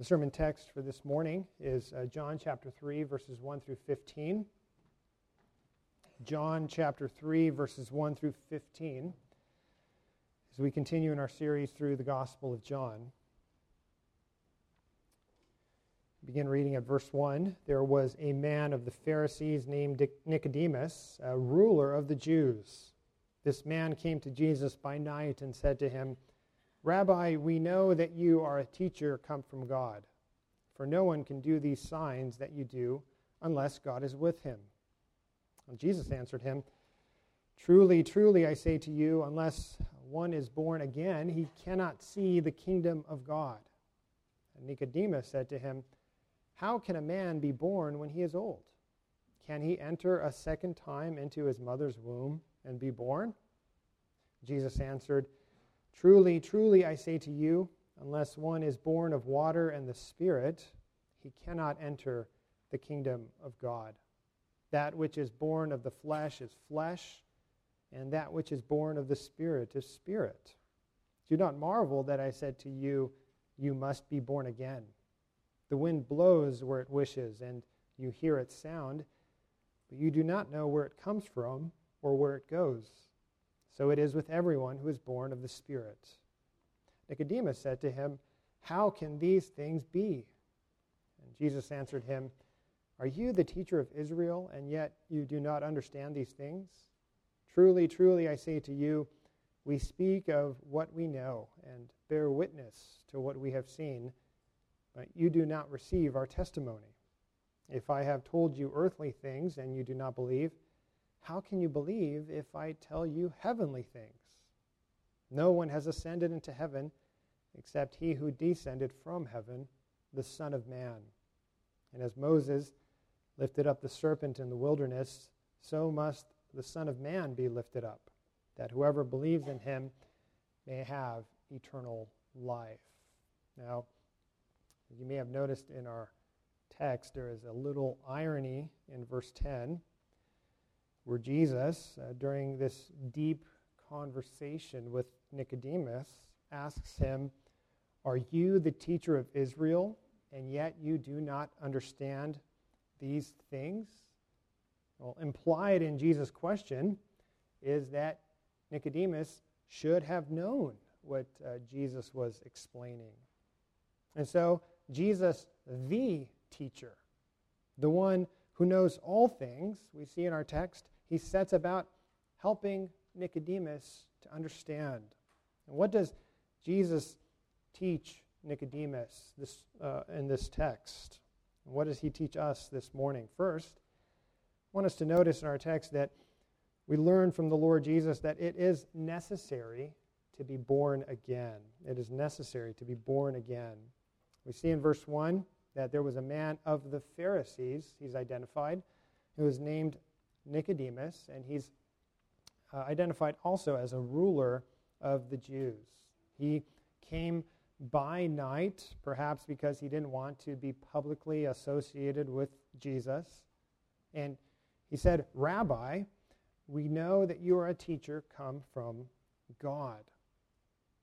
The sermon text for this morning is uh, John chapter 3, verses 1 through 15. John chapter 3, verses 1 through 15, as we continue in our series through the Gospel of John. Begin reading at verse 1. There was a man of the Pharisees named Nicodemus, a ruler of the Jews. This man came to Jesus by night and said to him, Rabbi, we know that you are a teacher come from God, for no one can do these signs that you do unless God is with him. And Jesus answered him, Truly, truly, I say to you, unless one is born again, he cannot see the kingdom of God. And Nicodemus said to him, How can a man be born when he is old? Can he enter a second time into his mother's womb and be born? Jesus answered, Truly, truly, I say to you, unless one is born of water and the Spirit, he cannot enter the kingdom of God. That which is born of the flesh is flesh, and that which is born of the Spirit is spirit. Do not marvel that I said to you, You must be born again. The wind blows where it wishes, and you hear its sound, but you do not know where it comes from or where it goes. So it is with everyone who is born of the Spirit. Nicodemus said to him, How can these things be? And Jesus answered him, Are you the teacher of Israel, and yet you do not understand these things? Truly, truly, I say to you, we speak of what we know and bear witness to what we have seen, but you do not receive our testimony. If I have told you earthly things and you do not believe, how can you believe if I tell you heavenly things? No one has ascended into heaven except he who descended from heaven, the Son of Man. And as Moses lifted up the serpent in the wilderness, so must the Son of Man be lifted up, that whoever believes in him may have eternal life. Now, you may have noticed in our text, there is a little irony in verse 10 where Jesus, uh, during this deep conversation with Nicodemus, asks him, Are you the teacher of Israel, and yet you do not understand these things? Well, implied in Jesus' question is that Nicodemus should have known what uh, Jesus was explaining. And so, Jesus, the teacher, the one who knows all things, we see in our text, he sets about helping Nicodemus to understand. And what does Jesus teach Nicodemus this, uh, in this text? And what does he teach us this morning? First, I want us to notice in our text that we learn from the Lord Jesus that it is necessary to be born again. It is necessary to be born again. We see in verse 1 that there was a man of the Pharisees, he's identified, who was named Nicodemus, and he's uh, identified also as a ruler of the Jews. He came by night, perhaps because he didn't want to be publicly associated with Jesus. And he said, Rabbi, we know that you are a teacher come from God.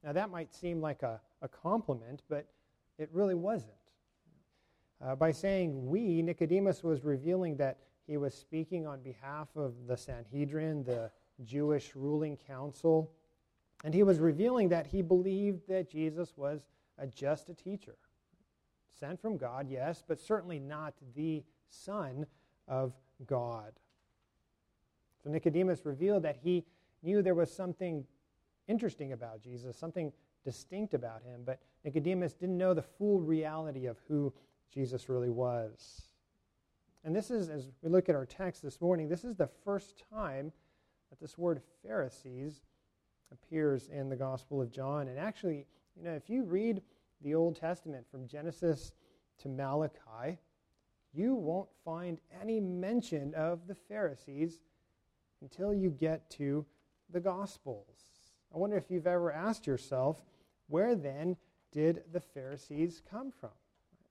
Now, that might seem like a, a compliment, but it really wasn't. Uh, by saying we, Nicodemus was revealing that he was speaking on behalf of the Sanhedrin, the Jewish ruling council, and he was revealing that he believed that Jesus was a, just a teacher. Sent from God, yes, but certainly not the Son of God. So Nicodemus revealed that he knew there was something interesting about Jesus, something distinct about him, but Nicodemus didn't know the full reality of who Jesus really was. And this is, as we look at our text this morning, this is the first time that this word Pharisees appears in the Gospel of John. And actually, you know, if you read the Old Testament from Genesis to Malachi, you won't find any mention of the Pharisees until you get to the Gospels. I wonder if you've ever asked yourself, where then did the Pharisees come from?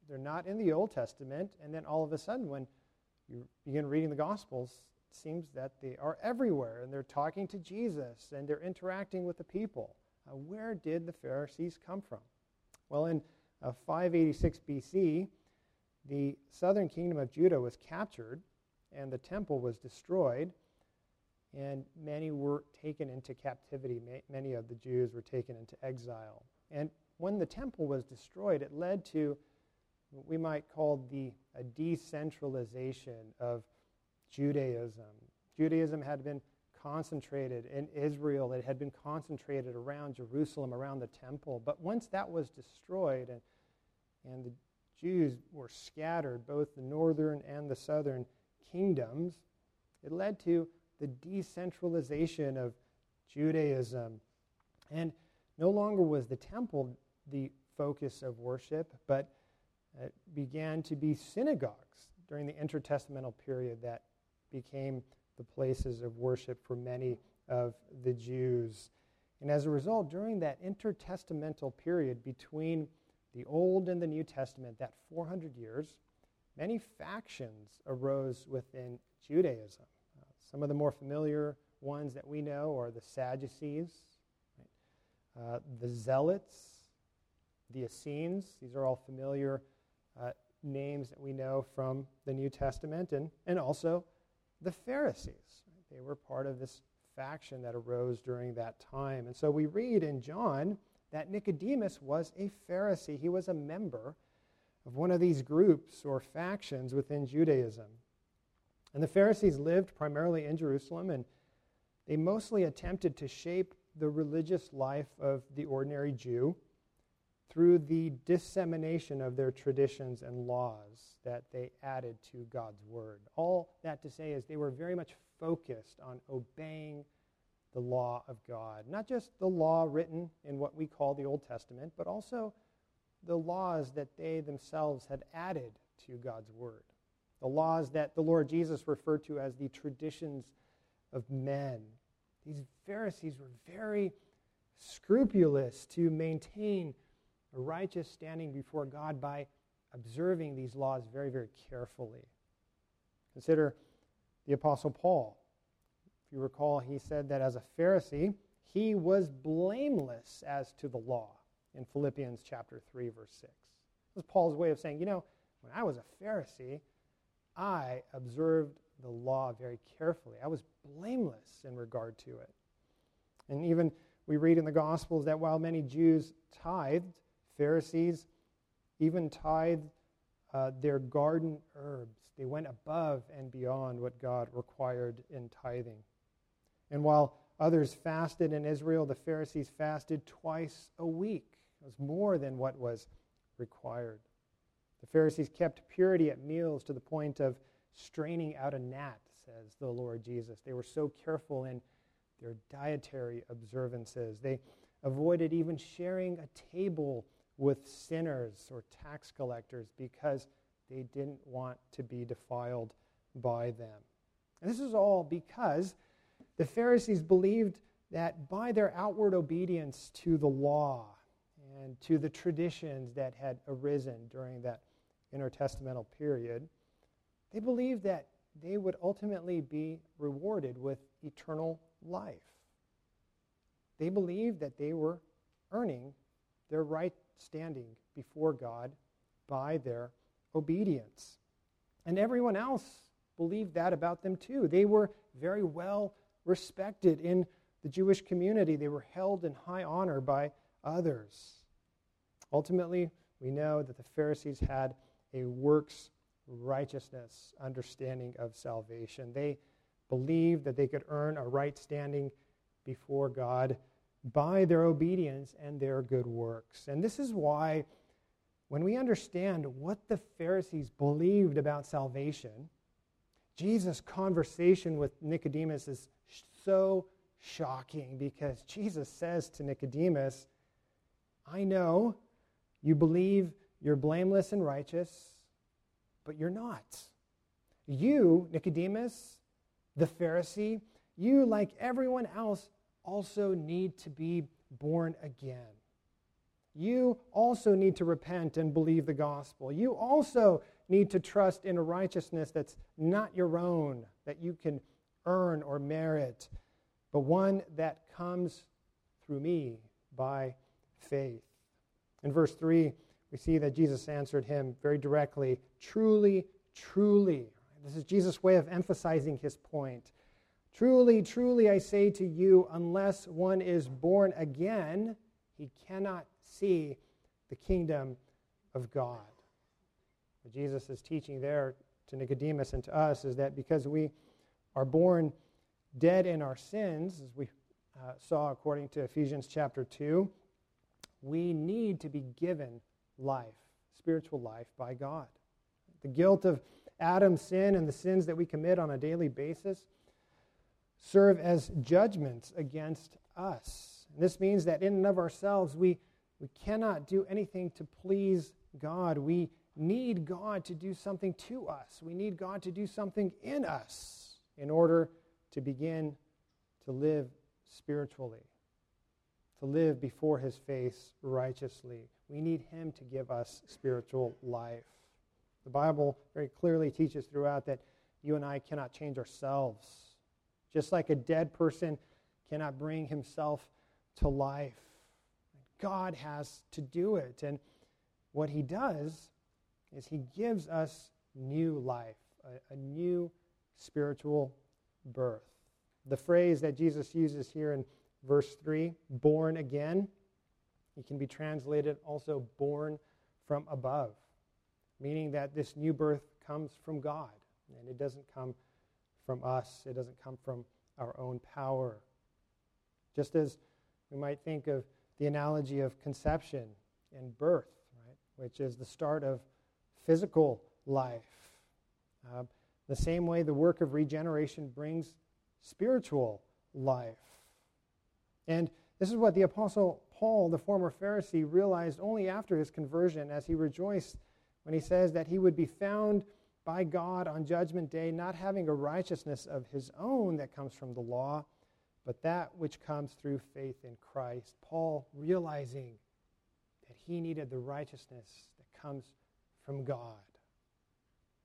They're not in the Old Testament, and then all of a sudden, when you begin reading the Gospels, it seems that they are everywhere, and they're talking to Jesus, and they're interacting with the people. Uh, where did the Pharisees come from? Well, in uh, 586 BC, the southern kingdom of Judah was captured and the temple was destroyed, and many were taken into captivity. Many of the Jews were taken into exile. And when the temple was destroyed, it led to what we might call the decentralization of Judaism. Judaism had been concentrated in Israel, it had been concentrated around Jerusalem, around the temple. But once that was destroyed and, and the Jews were scattered, both the northern and the southern kingdoms, it led to the decentralization of Judaism. And no longer was the temple the focus of worship, but it began to be synagogues during the intertestamental period that became the places of worship for many of the Jews. And as a result, during that intertestamental period between the Old and the New Testament, that 400 years, many factions arose within Judaism. Uh, some of the more familiar ones that we know are the Sadducees, right? uh, the Zealots, the Essenes. These are all familiar uh, names that we know from the New Testament, and, and also the Pharisees. They were part of this faction that arose during that time. And so we read in John that Nicodemus was a Pharisee. He was a member of one of these groups or factions within Judaism. And the Pharisees lived primarily in Jerusalem, and they mostly attempted to shape the religious life of the ordinary Jew through the dissemination of their traditions and laws that they added to God's word. All that to say is they were very much focused on obeying the law of God. Not just the law written in what we call the Old Testament, but also the laws that they themselves had added to God's word. The laws that the Lord Jesus referred to as the traditions of men. These Pharisees were very scrupulous to maintain a righteous standing before God by observing these laws very, very carefully. Consider the Apostle Paul. If you recall, he said that as a Pharisee, he was blameless as to the law in Philippians chapter 3, verse 6. This is Paul's way of saying, you know, when I was a Pharisee, I observed the law very carefully. I was blameless in regard to it. And even we read in the Gospels that while many Jews tithed, Pharisees even tithed uh, their garden herbs. They went above and beyond what God required in tithing. And while others fasted in Israel, the Pharisees fasted twice a week. It was more than what was required. The Pharisees kept purity at meals to the point of straining out a gnat, says the Lord Jesus. They were so careful in their dietary observances. They avoided even sharing a table with sinners or tax collectors because they didn't want to be defiled by them. And this is all because the Pharisees believed that by their outward obedience to the law and to the traditions that had arisen during that intertestamental period, they believed that they would ultimately be rewarded with eternal life. They believed that they were earning their right standing before God by their obedience. And everyone else believed that about them too. They were very well respected in the Jewish community, they were held in high honor by others. Ultimately, we know that the Pharisees had a works righteousness understanding of salvation. They believed that they could earn a right standing before God by their obedience and their good works. And this is why, when we understand what the Pharisees believed about salvation, Jesus' conversation with Nicodemus is so shocking because Jesus says to Nicodemus, I know you believe you're blameless and righteous, but you're not. You, Nicodemus, the Pharisee, you, like everyone else, also need to be born again. You also need to repent and believe the gospel. You also need to trust in a righteousness that's not your own, that you can earn or merit, but one that comes through me by faith. In verse 3, we see that Jesus answered him very directly Truly, truly. This is Jesus' way of emphasizing his point. Truly, truly, I say to you, unless one is born again, he cannot see the kingdom of God. What Jesus is teaching there to Nicodemus and to us is that because we are born dead in our sins, as we uh, saw according to Ephesians chapter 2, we need to be given life, spiritual life by God. The guilt of Adam's sin and the sins that we commit on a daily basis serve as judgments against us. And this means that in and of ourselves, we, we cannot do anything to please God. We need God to do something to us. We need God to do something in us in order to begin to live spiritually, to live before His face righteously. We need Him to give us spiritual life. The Bible very clearly teaches throughout that you and I cannot change ourselves. Just like a dead person cannot bring himself to life, God has to do it. And what He does is He gives us new life, a, a new spiritual birth. The phrase that Jesus uses here in verse 3, born again, it can be translated also born from above, meaning that this new birth comes from God and it doesn't come from us, it doesn't come from our own power. Just as we might think of the analogy of conception and birth, right, which is the start of physical life. Uh, the same way the work of regeneration brings spiritual life. And this is what the Apostle Paul, the former Pharisee, realized only after his conversion as he rejoiced when he says that he would be found by God on Judgment Day, not having a righteousness of his own that comes from the law, but that which comes through faith in Christ. Paul realizing that he needed the righteousness that comes from God,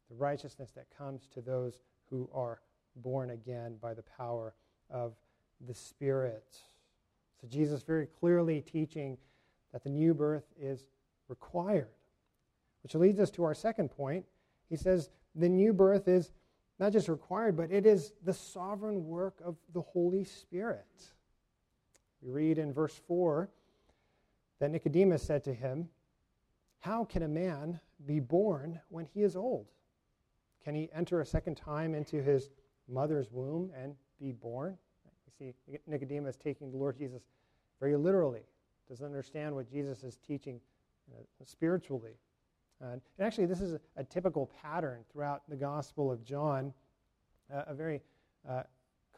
the righteousness that comes to those who are born again by the power of the Spirit. So, Jesus very clearly teaching that the new birth is required. Which leads us to our second point. He says the new birth is not just required, but it is the sovereign work of the Holy Spirit. We read in verse 4 that Nicodemus said to him, How can a man be born when he is old? Can he enter a second time into his mother's womb and be born? You see, Nicodemus taking the Lord Jesus very literally, doesn't understand what Jesus is teaching uh, spiritually. And actually, this is a, a, typical pattern throughout the Gospel of John, uh, a very uh,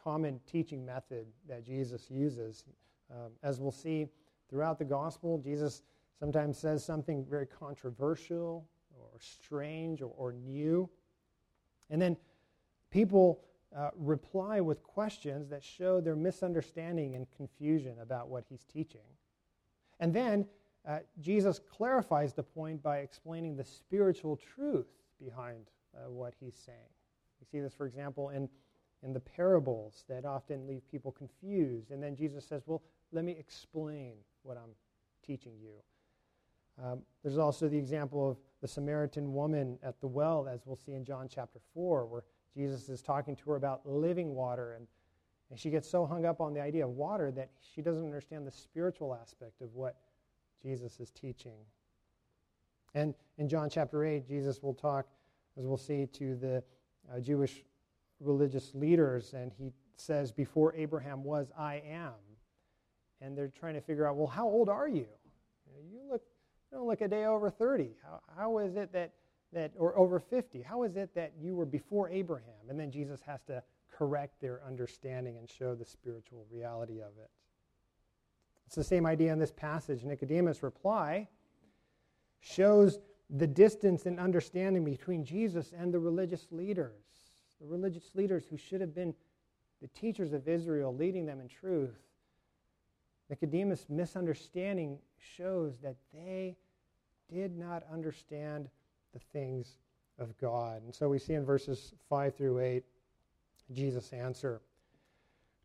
common teaching method that Jesus uses. Um, as we'll see throughout the Gospel, Jesus sometimes says something very controversial or strange or, or new. And then people uh, reply with questions that show their misunderstanding and confusion about what he's teaching. And then uh, Jesus clarifies the point by explaining the spiritual truth behind uh, what he's saying. We see this, for example, in, in the parables that often leave people confused. And then Jesus says, Well, let me explain what I'm teaching you. Um, there's also the example of the Samaritan woman at the well, as we'll see in John chapter 4, where Jesus is talking to her about living water. And, and she gets so hung up on the idea of water that she doesn't understand the spiritual aspect of what Jesus is teaching. And in John chapter 8, Jesus will talk, as we'll see, to the uh, Jewish religious leaders, and he says, Before Abraham was, I am. And they're trying to figure out, well, how old are you? You look you don't look a day over 30. How, how is it that, that, or over 50, how is it that you were before Abraham? And then Jesus has to correct their understanding and show the spiritual reality of it. It's the same idea in this passage. Nicodemus' reply shows the distance in understanding between Jesus and the religious leaders. The religious leaders who should have been the teachers of Israel, leading them in truth. Nicodemus' misunderstanding shows that they did not understand the things of God. And so we see in verses 5 through 8 Jesus' answer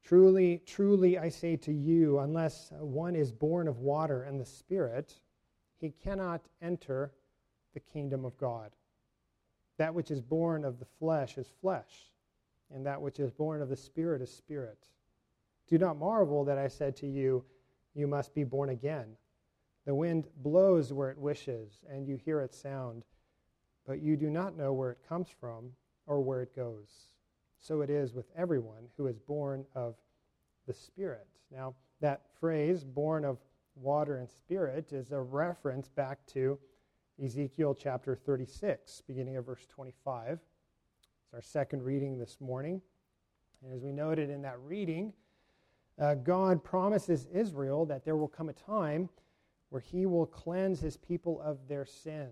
Truly, truly, I say to you, unless one is born of water and the Spirit, he cannot enter the kingdom of God. That which is born of the flesh is flesh, and that which is born of the Spirit is spirit. Do not marvel that I said to you, You must be born again. The wind blows where it wishes, and you hear its sound, but you do not know where it comes from or where it goes. So it is with everyone who is born of the Spirit. Now, that phrase, born of water and spirit, is a reference back to Ezekiel chapter 36, beginning of verse 25. It's our second reading this morning. And as we noted in that reading, uh, God promises Israel that there will come a time where he will cleanse his people of their sins.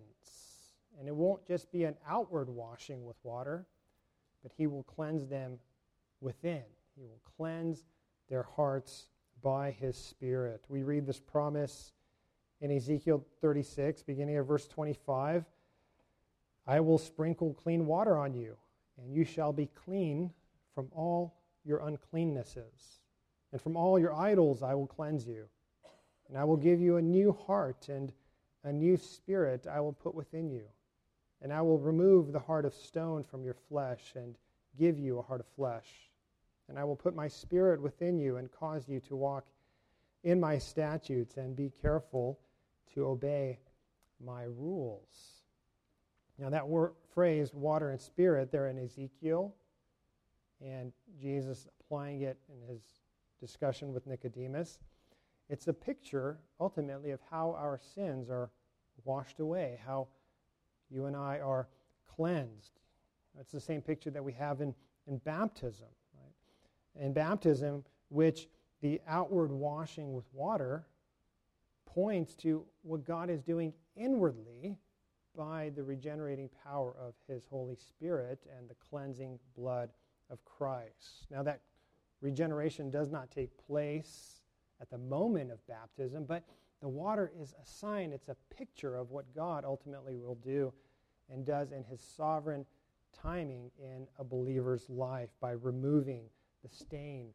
And it won't just be an outward washing with water, but he will cleanse them within. He will cleanse their hearts by his Spirit. We read this promise in Ezekiel 36, beginning of verse 25 I will sprinkle clean water on you, and you shall be clean from all your uncleannesses. And from all your idols I will cleanse you. And I will give you a new heart, and a new spirit I will put within you. And I will remove the heart of stone from your flesh, and give you a heart of flesh. And I will put my spirit within you, and cause you to walk in my statutes, and be careful to obey my rules. Now, that word, phrase, water and spirit, there in Ezekiel, and Jesus applying it in his discussion with Nicodemus, it's a picture, ultimately, of how our sins are washed away, how you and I are cleansed. It's the same picture that we have in, in baptism. Right? In baptism, which the outward washing with water points to what God is doing inwardly by the regenerating power of His Holy Spirit and the cleansing blood of Christ. Now, that regeneration does not take place at the moment of baptism, but the water is a sign, it's a picture of what God ultimately will do and does in His sovereign timing in a believer's life by removing the stain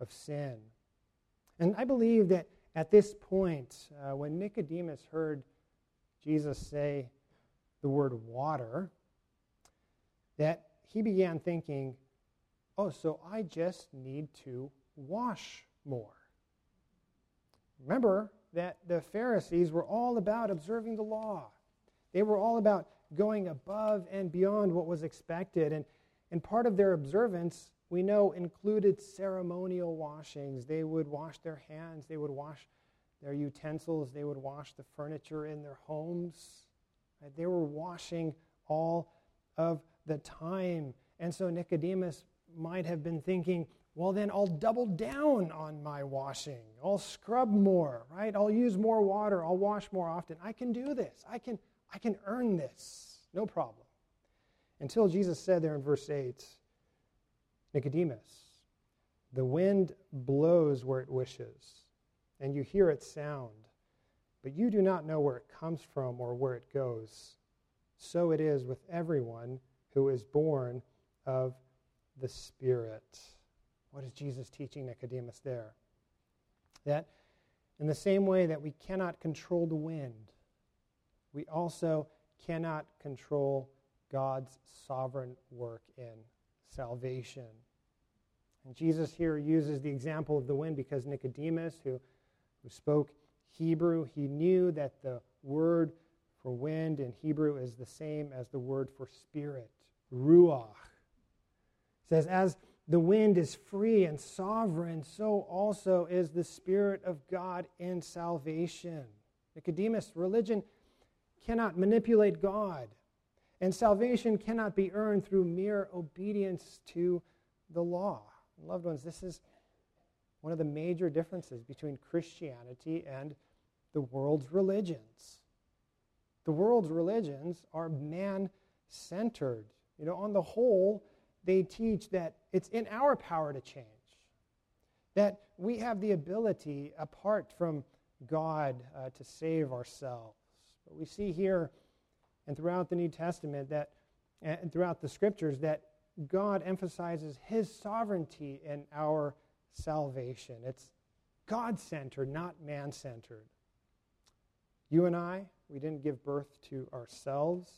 of sin. And I believe that at this point, uh, when Nicodemus heard Jesus say the word water, that he began thinking, oh, so I just need to wash more. Remember that the Pharisees were all about observing the law. They were all about going above and beyond what was expected. And, and part of their observance we know included ceremonial washings. They would wash their hands, they would wash their utensils, they would wash the furniture in their homes. Right? They were washing all of the time. And so Nicodemus might have been thinking, well, then I'll double down on my washing. I'll scrub more, right? I'll use more water. I'll wash more often. I can do this. I can, I can earn this. No problem. Until Jesus said there in verse 8, Nicodemus, the wind blows where it wishes, and you hear its sound, but you do not know where it comes from or where it goes. So it is with everyone who is born of the Spirit. What is Jesus teaching Nicodemus there? That in the same way that we cannot control the wind, we also cannot control God's sovereign work in salvation. And Jesus here uses the example of the wind because Nicodemus, who, who spoke Hebrew, he knew that the word for wind in Hebrew is the same as the word for spirit, ruach. Says, as the wind is free and sovereign, so also is the Spirit of God in salvation. Nicodemus, religion cannot manipulate God. And salvation cannot be earned through mere obedience to the law. Loved ones, this is one of the major differences between Christianity and the world's religions. The world's religions are man centered. You know, on the whole, they teach that it's in our power to change, that we have the ability, apart from God, uh, to save ourselves. But we see here and throughout the New Testament that, and throughout the scriptures, that God emphasizes his sovereignty in our salvation. It's God centered, not man centered. You and I, we didn't give birth to ourselves.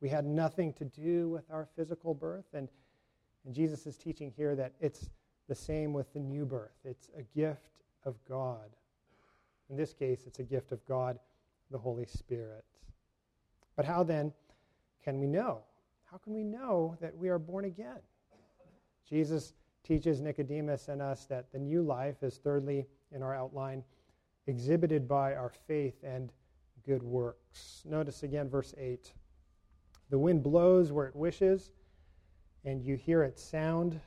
We had nothing to do with our physical birth. And, and Jesus is teaching here that it's the same with the new birth. It's a gift of God. In this case, it's a gift of God, the Holy Spirit. But how then can we know? How can we know that we are born again? Jesus teaches Nicodemus and us that the new life is, thirdly, in our outline, exhibited by our faith and good works. Notice again verse 8. The wind blows where it wishes, and you hear its sound,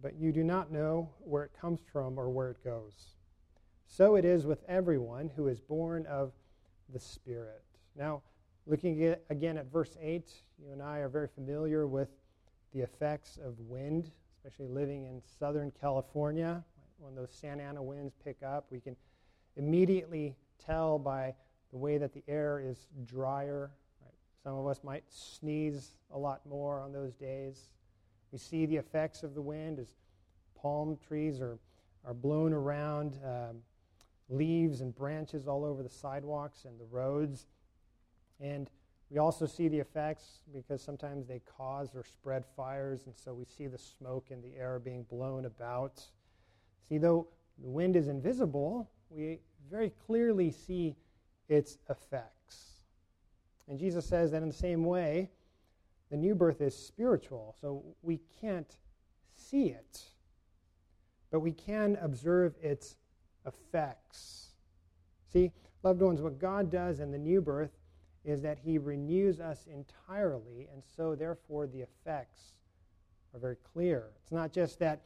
but you do not know where it comes from or where it goes. So it is with everyone who is born of the Spirit. Now, looking at, again at verse 8, you and I are very familiar with the effects of wind, especially living in Southern California. When those Santa Ana winds pick up, we can immediately tell by the way that the air is drier. Right? Some of us might sneeze a lot more on those days. We see the effects of the wind as palm trees are, are blown around, um, leaves and branches all over the sidewalks and the roads. And we also see the effects because sometimes they cause or spread fires, and so we see the smoke in the air being blown about. See, though the wind is invisible, we very clearly see its effects. And Jesus says that in the same way, the new birth is spiritual, so we can't see it, but we can observe its effects. See, loved ones, what God does in the new birth is that He renews us entirely, and so therefore the effects are very clear. It's not just that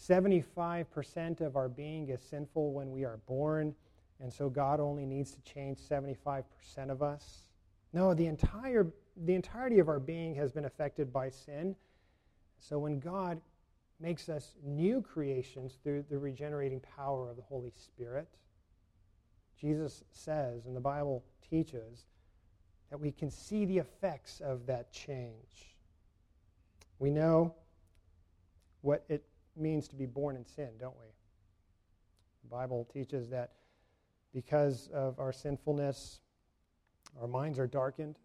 75% of our being is sinful when we are born, and so God only needs to change 75% of us. No, the entire the entirety of our being has been affected by sin. So when God makes us new creations through the regenerating power of the Holy Spirit, Jesus says, and the Bible teaches, that we can see the effects of that change. We know what it means to be born in sin, don't we? The Bible teaches that because of our sinfulness, our minds are darkened,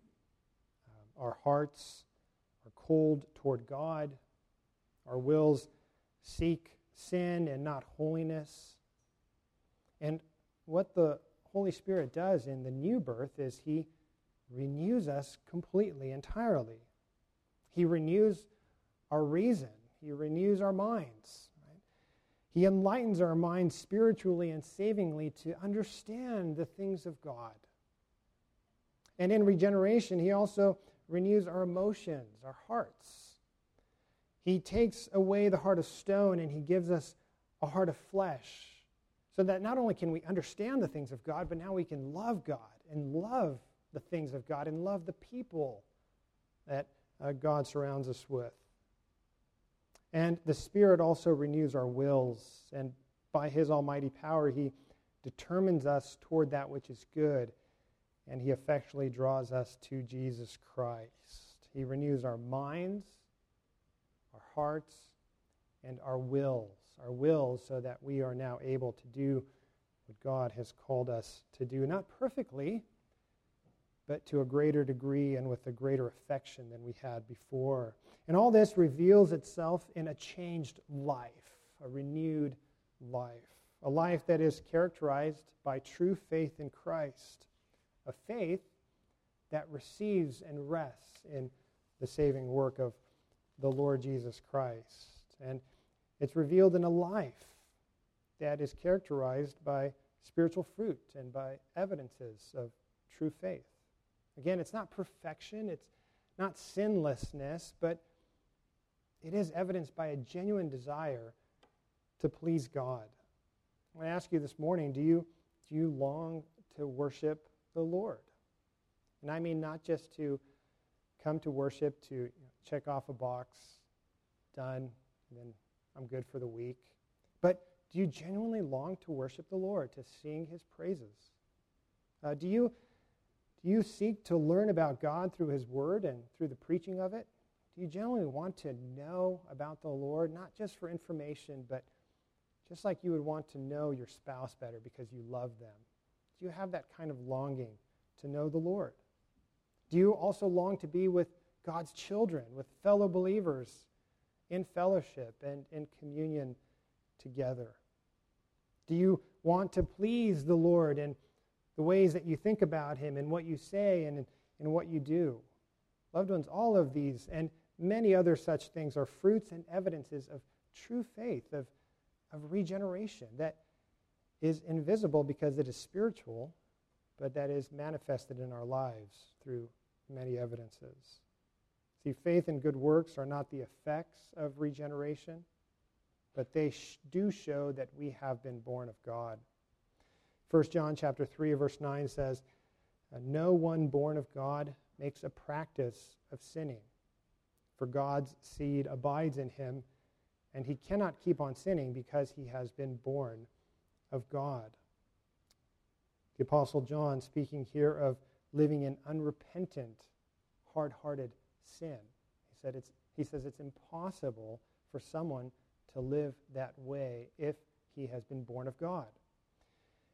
our hearts are cold toward God, our wills seek sin and not holiness. And what the Holy Spirit does in the new birth is He renews us completely, entirely. He renews our reason, He renews our minds. He enlightens our minds spiritually and savingly to understand the things of God. And in regeneration, He also renews our emotions, our hearts. He takes away the heart of stone and He gives us a heart of flesh so that not only can we understand the things of God, but now we can love God and love the things of God and love the people that uh, God surrounds us with. And the Spirit also renews our wills, and by His almighty power, He determines us toward that which is good, and He effectually draws us to Jesus Christ. He renews our minds, our hearts, and our wills. Our wills, so that we are now able to do what God has called us to do. Not perfectly, but to a greater degree and with a greater affection than we had before. And all this reveals itself in a changed life, a renewed life, a life that is characterized by true faith in Christ, a faith that receives and rests in the saving work of the Lord Jesus Christ. And it's revealed in a life that is characterized by spiritual fruit and by evidences of true faith. Again, it's not perfection, it's not sinlessness, but it is evidenced by a genuine desire to please God. I want to ask you this morning do you, do you long to worship the Lord? And I mean not just to come to worship to check off a box, done, and then I'm good for the week. But do you genuinely long to worship the Lord, to sing his praises? Uh, do you do you seek to learn about God through His Word and through the preaching of it? Do you genuinely want to know about the Lord, not just for information, but just like you would want to know your spouse better because you love them? Do you have that kind of longing to know the Lord? Do you also long to be with God's children, with fellow believers in fellowship and in communion together? Do you want to please the Lord in the ways that you think about Him and what you say and in what you do? Loved ones, all of these and many other such things are fruits and evidences of true faith, of, of regeneration that is invisible because it is spiritual, but that is manifested in our lives through many evidences. See, faith and good works are not the effects of regeneration, but they sh- do show that we have been born of God. 1 John chapter 3 verse 9 says, uh, "No one born of God makes a practice of sinning, for God's seed abides in him, and he cannot keep on sinning because he has been born of God." The apostle John speaking here of living in unrepentant, hard-hearted sin. He said it's he says it's impossible for someone to live that way if he has been born of God.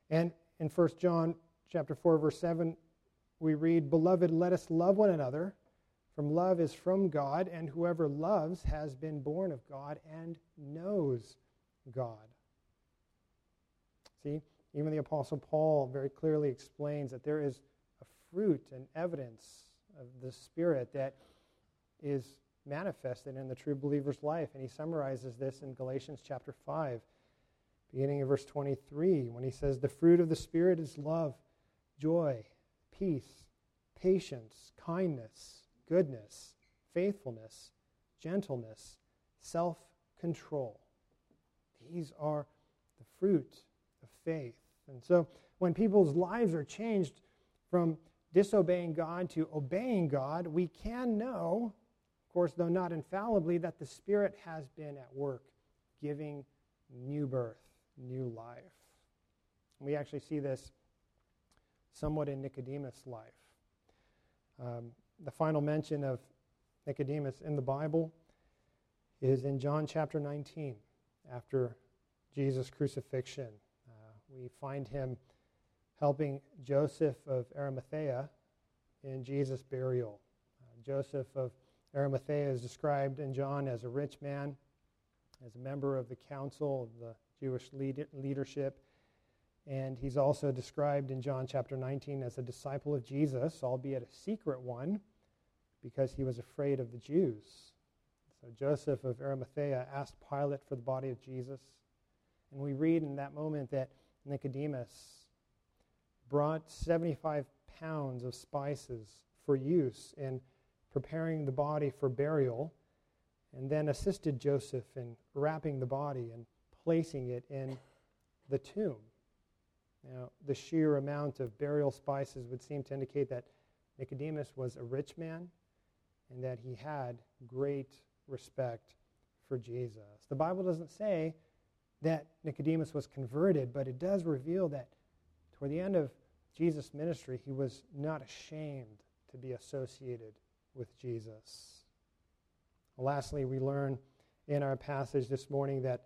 And in 1 John chapter 4 verse 7 we read, "Beloved, let us love one another, from love is from God, and whoever loves has been born of God and knows God." See, even the apostle Paul very clearly explains that there is a fruit and evidence of the spirit that is manifested in the true believer's life. And he summarizes this in Galatians chapter 5, beginning in verse 23, when he says, The fruit of the Spirit is love, joy, peace, patience, kindness, goodness, faithfulness, gentleness, self control. These are the fruit faith. And so when people's lives are changed from disobeying God to obeying God, we can know of course, though not infallibly, that the Spirit has been at work giving new birth, new life. We actually see this somewhat in Nicodemus' life. Um, the final mention of Nicodemus in the Bible is in John chapter 19, after Jesus' crucifixion. We find him helping Joseph of Arimathea in Jesus' burial. Uh, Joseph of Arimathea is described in John as a rich man, as a member of the council of the Jewish lead- leadership. And he's also described in John chapter 19 as a disciple of Jesus, albeit a secret one, because he was afraid of the Jews. So Joseph of Arimathea asked Pilate for the body of Jesus. And we read in that moment that Nicodemus brought 75 pounds of spices for use in preparing the body for burial, and then assisted Joseph in wrapping the body and placing it in the tomb. Now, the sheer amount of burial spices would seem to indicate that Nicodemus was a rich man and that he had great respect for Jesus. The Bible doesn't say that Nicodemus was converted, but it does reveal that toward the end of Jesus' ministry, he was not ashamed to be associated with Jesus. Lastly, we learn in our passage this morning that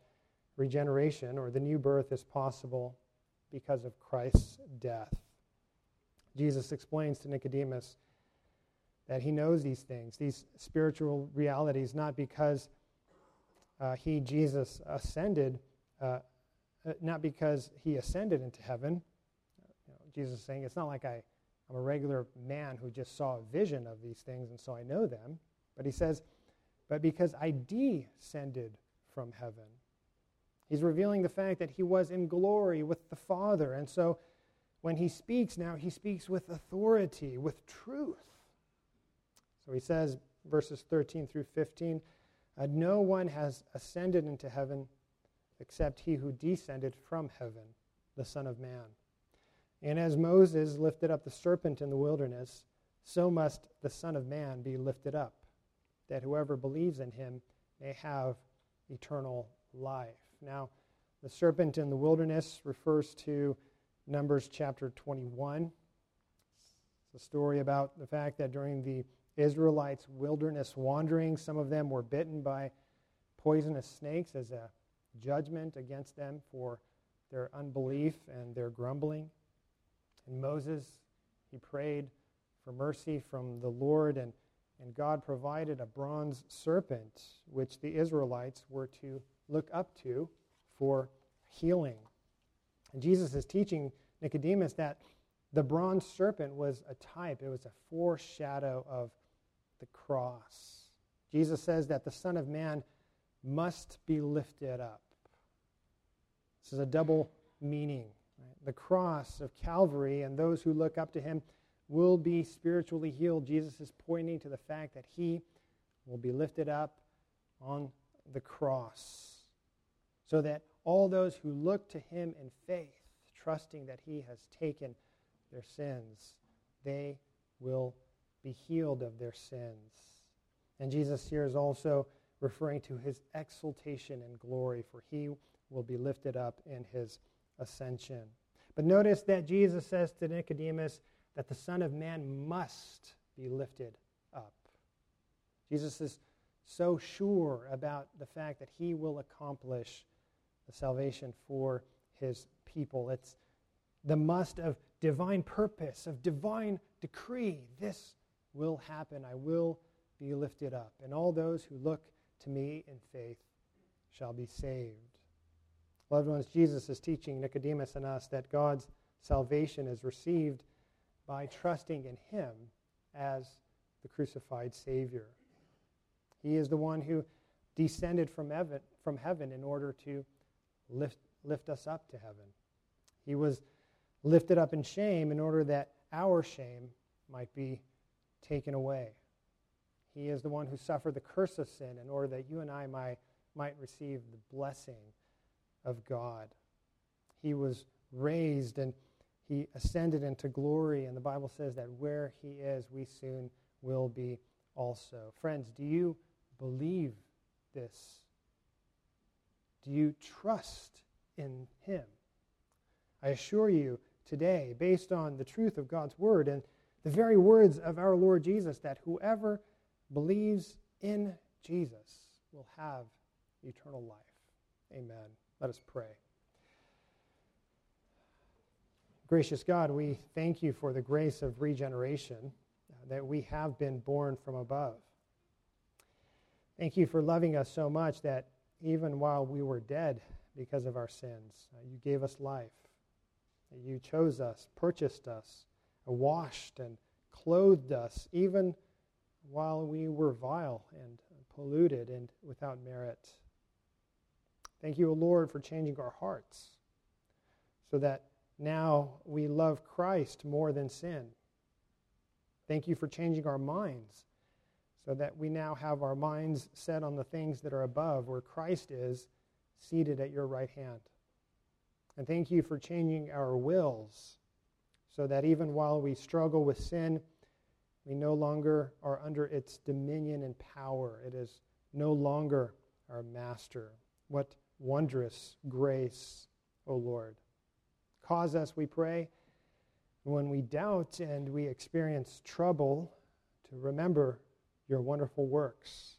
regeneration or the new birth is possible because of Christ's death. Jesus explains to Nicodemus that he knows these things, these spiritual realities, not because uh, he, Jesus, ascended, uh, uh not because he ascended into heaven. You know, Jesus is saying, it's not like I I'm a regular man who just saw a vision of these things, and so I know them. But he says, but because I descended from heaven. He's revealing the fact that he was in glory with the Father. And so when he speaks now, he speaks with authority, with truth. So he says, verses 13 through 15, uh, no one has ascended into heaven except he who descended from heaven, the Son of Man. And as Moses lifted up the serpent in the wilderness, so must the Son of Man be lifted up, that whoever believes in him may have eternal life. Now, the serpent in the wilderness refers to Numbers chapter 21. It's a story about the fact that during the Israelites' wilderness wandering, some of them were bitten by poisonous snakes as a judgment against them for their unbelief and their grumbling. And Moses, he prayed for mercy from the Lord, and, and God provided a bronze serpent, which the Israelites were to look up to for healing. And Jesus is teaching Nicodemus that the bronze serpent was a type, it was a foreshadow of the cross. Jesus says that the Son of Man must be lifted up. This is a double meaning. Right? The cross of Calvary and those who look up to him will be spiritually healed. Jesus is pointing to the fact that he will be lifted up on the cross so that all those who look to him in faith, trusting that he has taken their sins, they will be healed of their sins. And Jesus here is also referring to his exaltation and glory, for he will be lifted up in his ascension. But notice that Jesus says to Nicodemus that the Son of Man must be lifted up. Jesus is so sure about the fact that he will accomplish the salvation for his people. It's the must of divine purpose, of divine decree. This will happen. I will be lifted up. And all those who look to me in faith shall be saved. Loved ones, Jesus is teaching Nicodemus and us that God's salvation is received by trusting in Him as the crucified Savior. He is the one who descended from heaven, from heaven in order to lift, lift us up to heaven. He was lifted up in shame in order that our shame might be taken away. He is the one who suffered the curse of sin in order that you and I might, might receive the blessing of God. He was raised and he ascended into glory, and the Bible says that where he is, we soon will be also. Friends, do you believe this? Do you trust in him? I assure you today, based on the truth of God's word and the very words of our Lord Jesus, that whoever believes in Jesus will have eternal life. Amen. Let us pray. Gracious God, we thank you for the grace of regeneration, uh, that we have been born from above. Thank you for loving us so much that even while we were dead because of our sins, uh, you gave us life. You chose us, purchased us, uh, washed and clothed us, even while we were vile and polluted and without merit. Thank you, O Lord, for changing our hearts so that now we love Christ more than sin. Thank you for changing our minds so that we now have our minds set on the things that are above, where Christ is seated at your right hand. And thank you for changing our wills so that even while we struggle with sin, we no longer are under its dominion and power. It is no longer our master. What wondrous grace, O Lord. Cause us, we pray, when we doubt and we experience trouble, to remember your wonderful works.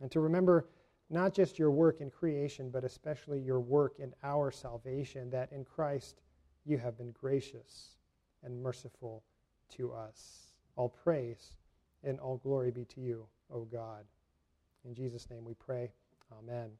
And to remember not just your work in creation, but especially your work in our salvation, that in Christ you have been gracious and merciful to us. All praise and all glory be to you, O God. In Jesus' name we pray. Amen.